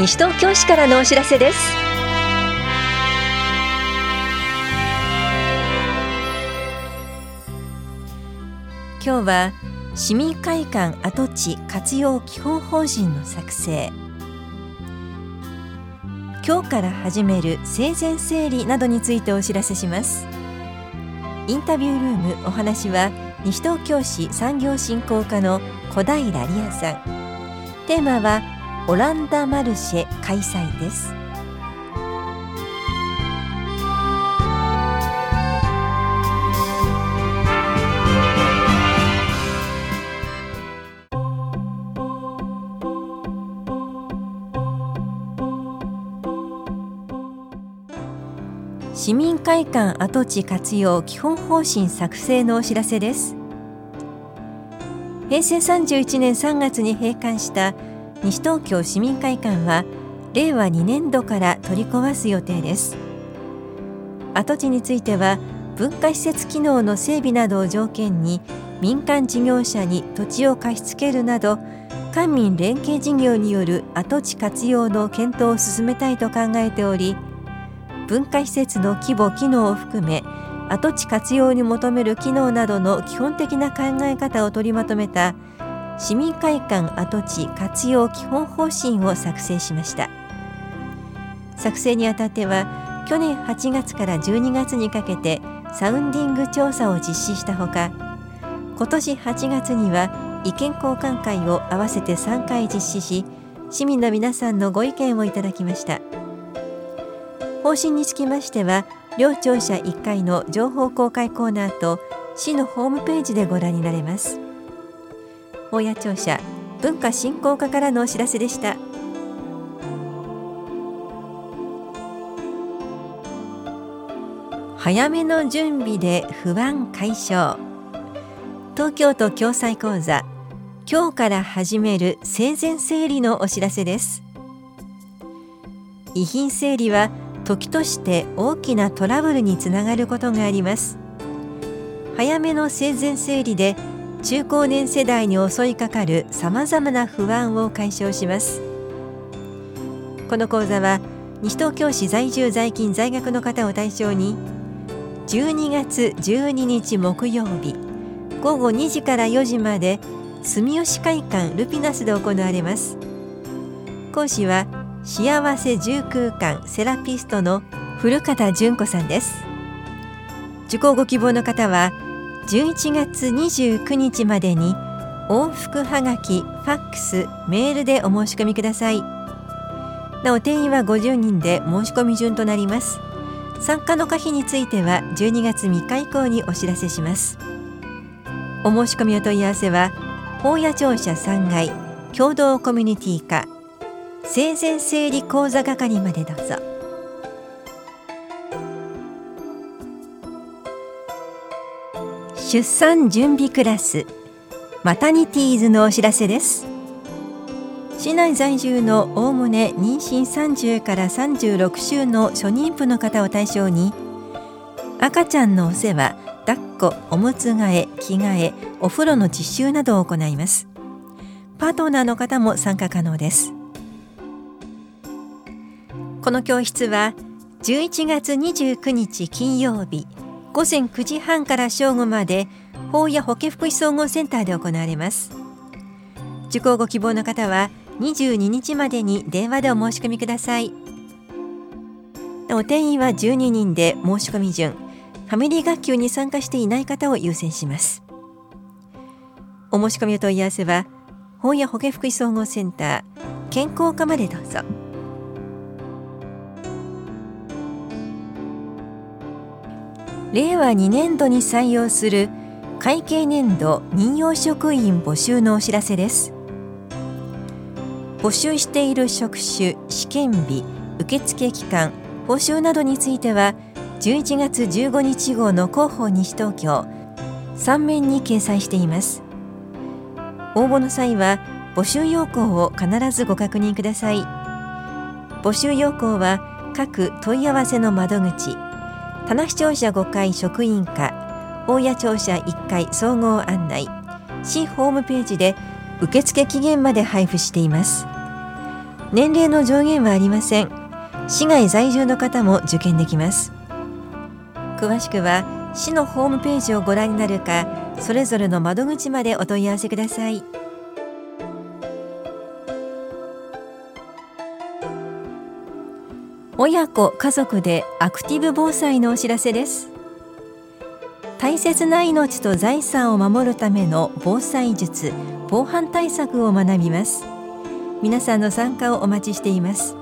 西東京市からのお知らせです。今日は市民会館跡地活用基本方針の作成。今日から始める生前整理などについてお知らせします。インタビュールームお話は西東京市産業振興課の小平理也さん。テーマはオランダマルシェ開催です。市民会館跡地活用基本方針作成のお知らせです。平成31年3月に閉館した西東京市民会館は令和2年度から取り壊す予定です。跡地については文化施設機能の整備などを条件に民間事業者に土地を貸し付けるなど官民連携事業による跡地活用の検討を進めたいと考えており文化施設の規模・機能を含め跡地活用に求める機能などの基本的な考え方を取りまとめた市民会館跡地活用基本方針を作成しました。作成にあたっては去年8月から12月にかけてサウンディング調査を実施したほか今年8月には意見交換会を合わせて3回実施し市民の皆さんのご意見をいただきました。方針につきましては両庁舎1階の情報公開コーナーと市のホームページでご覧になれます。大谷庁舎文化振興課からのお知らせでした。早めの準備で不安解消。東京都共済講座今日から始める生前整理のお知らせです。遺品整理は時として大きなトラブルにつながることがあります。早めの生前整理で中高年世代に襲いかかるさまざまな不安を解消します。この講座は西東京市在住在勤在学の方を対象に12月12日木曜日午後2時から4時まで住吉会館ルピナスで行われます。講師は幸せ住空間セラピストの古方純子さんです。受講ご希望の方は11月29日までに往復はがき、ファックス、メールでお申し込みください。なお定員は50人で申し込み順となります。参加の可否については12月3日以降にお知らせします。お申し込みお問い合わせは法屋庁舎3階共同コミュニティ課生前整理講座係までどうぞ。出産準備クラス。マタニティーズのお知らせです。市内在住のおおむね妊娠30から36週の初妊婦の方を対象に赤ちゃんのお世話抱っこおむつ替え着替えお風呂の実習などを行います。パートナーの方も参加可能です。この教室は11月29日金曜日。午前9時半から正午まで法や保健福祉総合センターで行われます。受講ご希望の方は22日までに電話でお申し込みください。お定員は12人で申し込み順。ファミリー学級に参加していない方を優先します。お申し込みお問い合わせは法や保健福祉総合センター健康課までどうぞ。令和2年度に採用する会計年度任用職員募集のお知らせです。募集している職種試験日受付期間報酬などについては11月15日号の広報西東京3面に掲載しています。応募の際は募集要項を必ずご確認ください。募集要項は各問い合わせの窓口棚視聴者5階職員課大谷庁舎1階総合案内市ホームページで受付期限まで配布しています。年齢の上限はありません。市外在住の方も受験できます。詳しくは市のホームページをご覧になるかそれぞれの窓口までお問い合わせください。親子家族でアクティブ防災のお知らせです。大切な命と財産を守るための防災術防犯対策を学びます。皆さんの参加をお待ちしています。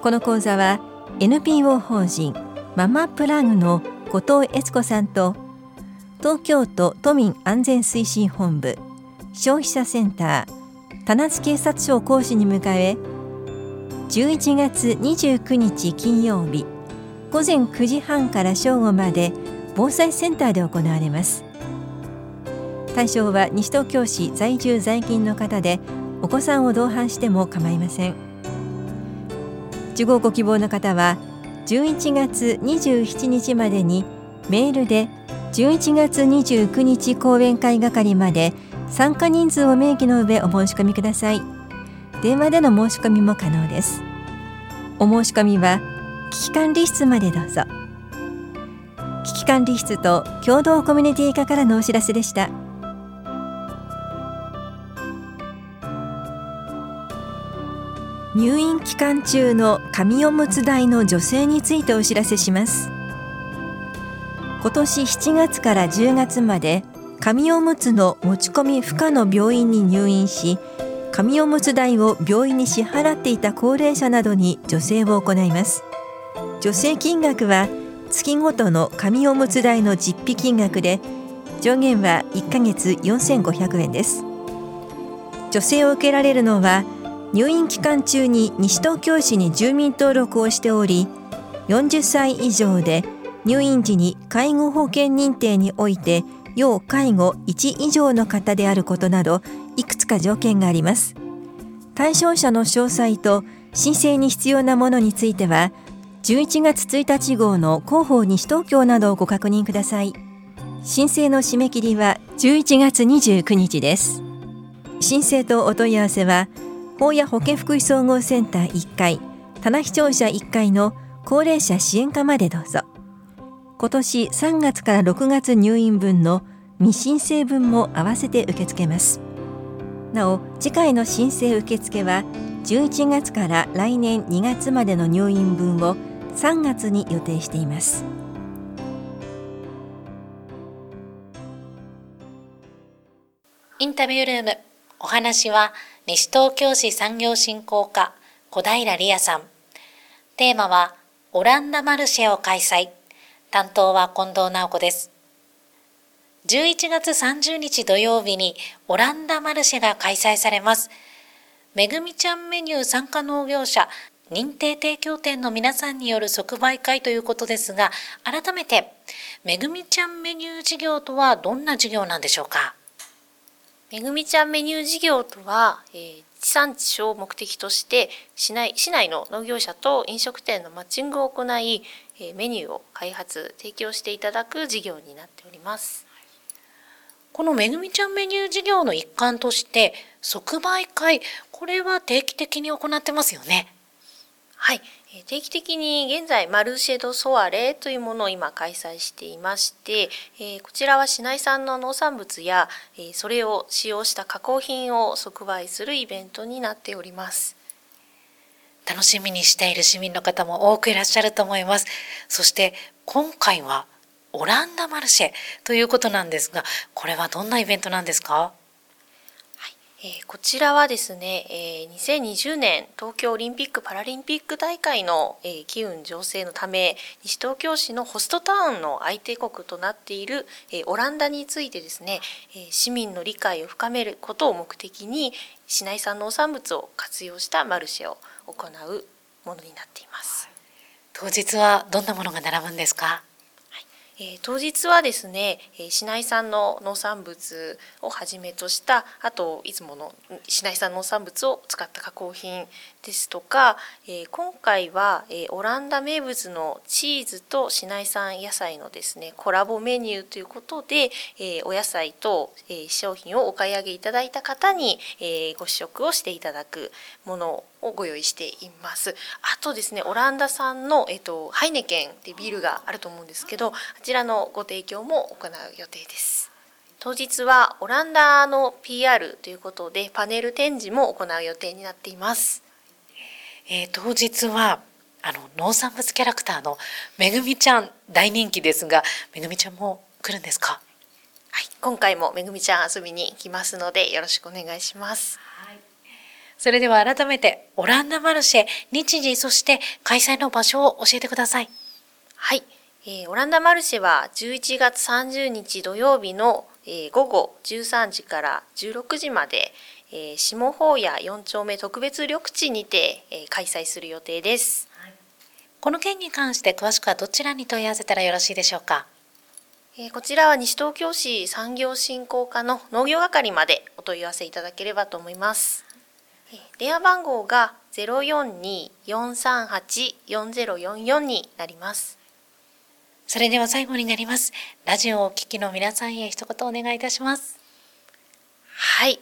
この講座は NPO 法人ママプラグの後藤悦子さんと東京都都民安全推進本部消費者センター田夏警察署を講師に迎え11月29日金曜日。午前9時半から正午まで防災センターで行われます。対象は西東京市在住在勤の方でお子さんを同伴しても構いません。受講ご希望の方は11月27日までにメールで11月29日講演会係まで参加人数を明記の上お申し込みください。電話での申し込みも可能です。お申し込みは危機管理室までどうぞ。危機管理室と共同コミュニティ課からのお知らせでした。入院期間中の紙おむつ代の女性についてお知らせします。今年7月から10月まで紙おむつの持ち込み不可の病院に入院し紙おむつ代を病院に支払っていた高齢者などに助成を行います。助成金額は月ごとの紙おむつ代の実費金額で上限は1ヶ月4500円です。助成を受けられるのは入院期間中に西東京市に住民登録をしており40歳以上で入院時に介護保険認定において要介護1以上の方であることなどいくつか条件があります。対象者の詳細と申請に必要なものについては11月1日号の広報西東京などをご確認ください。申請の締め切りは11月29日です。申請とお問い合わせは法や保健福祉総合センター1階棚視聴者1階の高齢者支援課までどうぞ。今年3月から6月入院分の未申請分も合わせて受け付けます。なお次回の申請受付は11月から来年2月までの入院分を3月に予定していますインタビュールームお話は西東京市産業振興課小平理也さん。テーマはオランダマルシェを開催。担当は近藤直子です。11月30日土曜日にオランダマルシェが開催されます。めぐみちゃんメニュー参加農業者認定提供店の皆さんによる即売会ということですが、改めて、めぐみちゃんメニュー事業とはどんな事業なんでしょうか？めぐみちゃんメニュー事業とは、えー、地産地消を目的として市内市内の農業者と飲食店のマッチングを行い、えー、メニューを開発提供していただく事業になっておりますこのめぐみちゃんメニュー事業の一環として即売会これは定期的に行ってますよね。はい。定期的に現在マルシェドソアレというものを今開催していまして、えこちらは市内産の農産物や、えそれを使用した加工品を即売するイベントになっております。楽しみにしている市民の方も多くいらっしゃると思います。そして今回はオランダマルシェということなんですがこれはどんなイベントなんですか？えこちらはですね、え2020年東京オリンピック・パラリンピック大会の、え機運醸成のため西東京市のホストタウンの相手国となっている、えオランダについてですね、え市民の理解を深めることを目的に市内産農産物を活用したマルシェを行うものになっています。当日はどんなものが並ぶんですか？えー、当日はですね、えー、市内産の農産物をはじめとしたあといつもの市内産農産物を使った加工品ですとか、えー、今回は、えオランダ名物のチーズと市内産野菜のですねコラボメニューということで、えお野菜と、え商品をお買い上げいただいた方に、えご試食をしていただくものをご用意しています。あとですねオランダ産の、えーと、ハイネケンってビールがあると思うんですけどちらのご提供も行う予定です。当日はオランダの PR ということでパネル展示も行う予定になっています。えー、当日はあの農産物キャラクターのめぐみちゃん大人気ですがめぐみちゃんも来るんですか？はい、今回もめぐみちゃん遊びに来ますのでよろしくお願いします。それでは改めてオランダマルシェ日時そして開催の場所を教えてください。はい、えー、オランダマルシェは11月30日土曜日の、えー、午後13時から16時まで、えー、下法屋4丁目特別緑地にて、えー、開催する予定です、はい、この件に関して詳しくはどちらに問い合わせたらよろしいでしょうか？えー、こちらは西東京市産業振興課の農業係までお問い合わせいただければと思います。電話番号が042-438-4044になります。それでは最後になります。ラジオをお聞きの皆さんへ一言お願いいたします。はい。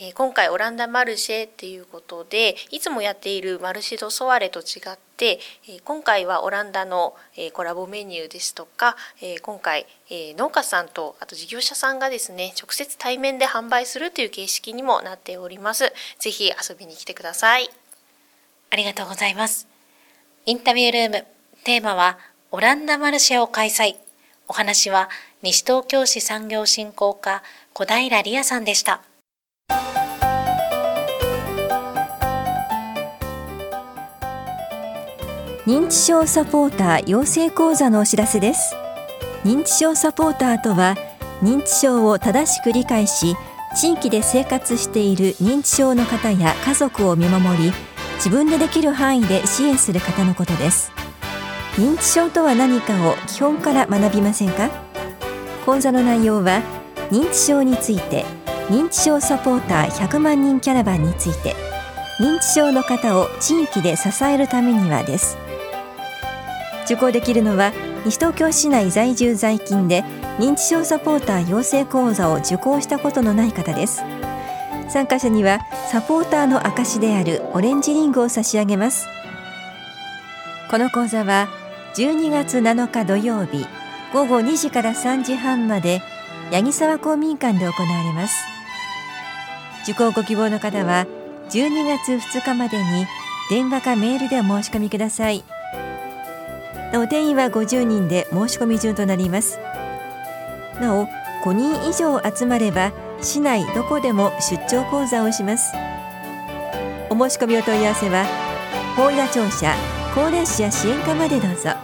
えー、今回オランダマルシェっていうことでいつもやっているマルシェドソワレと違って、えー、今回はオランダの、えー、コラボメニューですとか、え今回、え農家さんとあと事業者さんがですね直接対面で販売するという形式にもなっております。ぜひ遊びに来てください。ありがとうございます。インタビュールームテーマはオランダマルシェを開催。お話は西東京市産業振興課小平理也さんでした。認知症サポーター養成講座のお知らせです認知症サポーターとは認知症を正しく理解し地域で生活している認知症の方や家族を見守り自分でできる範囲で支援する方のことです認知症とは何かを基本から学びませんか？講座の内容は認知症について認知症サポーター100万人キャラバンについて認知症の方を地域で支えるためにはです。受講できるのは西東京市内在住在勤で認知症サポーター養成講座を受講したことのない方です。参加者にはサポーターの証であるオレンジリングを差し上げます。この講座は12月7日土曜日午後2時から3時半まで八木沢公民館で行われます。受講ご希望の方は12月2日までに電話かメールでお申し込みください。なお定員は50人で申し込み順となります。なお5人以上集まれば市内どこでも出張講座をします。お申し込みお問い合わせは法屋庁舎高齢者支援課までどうぞ。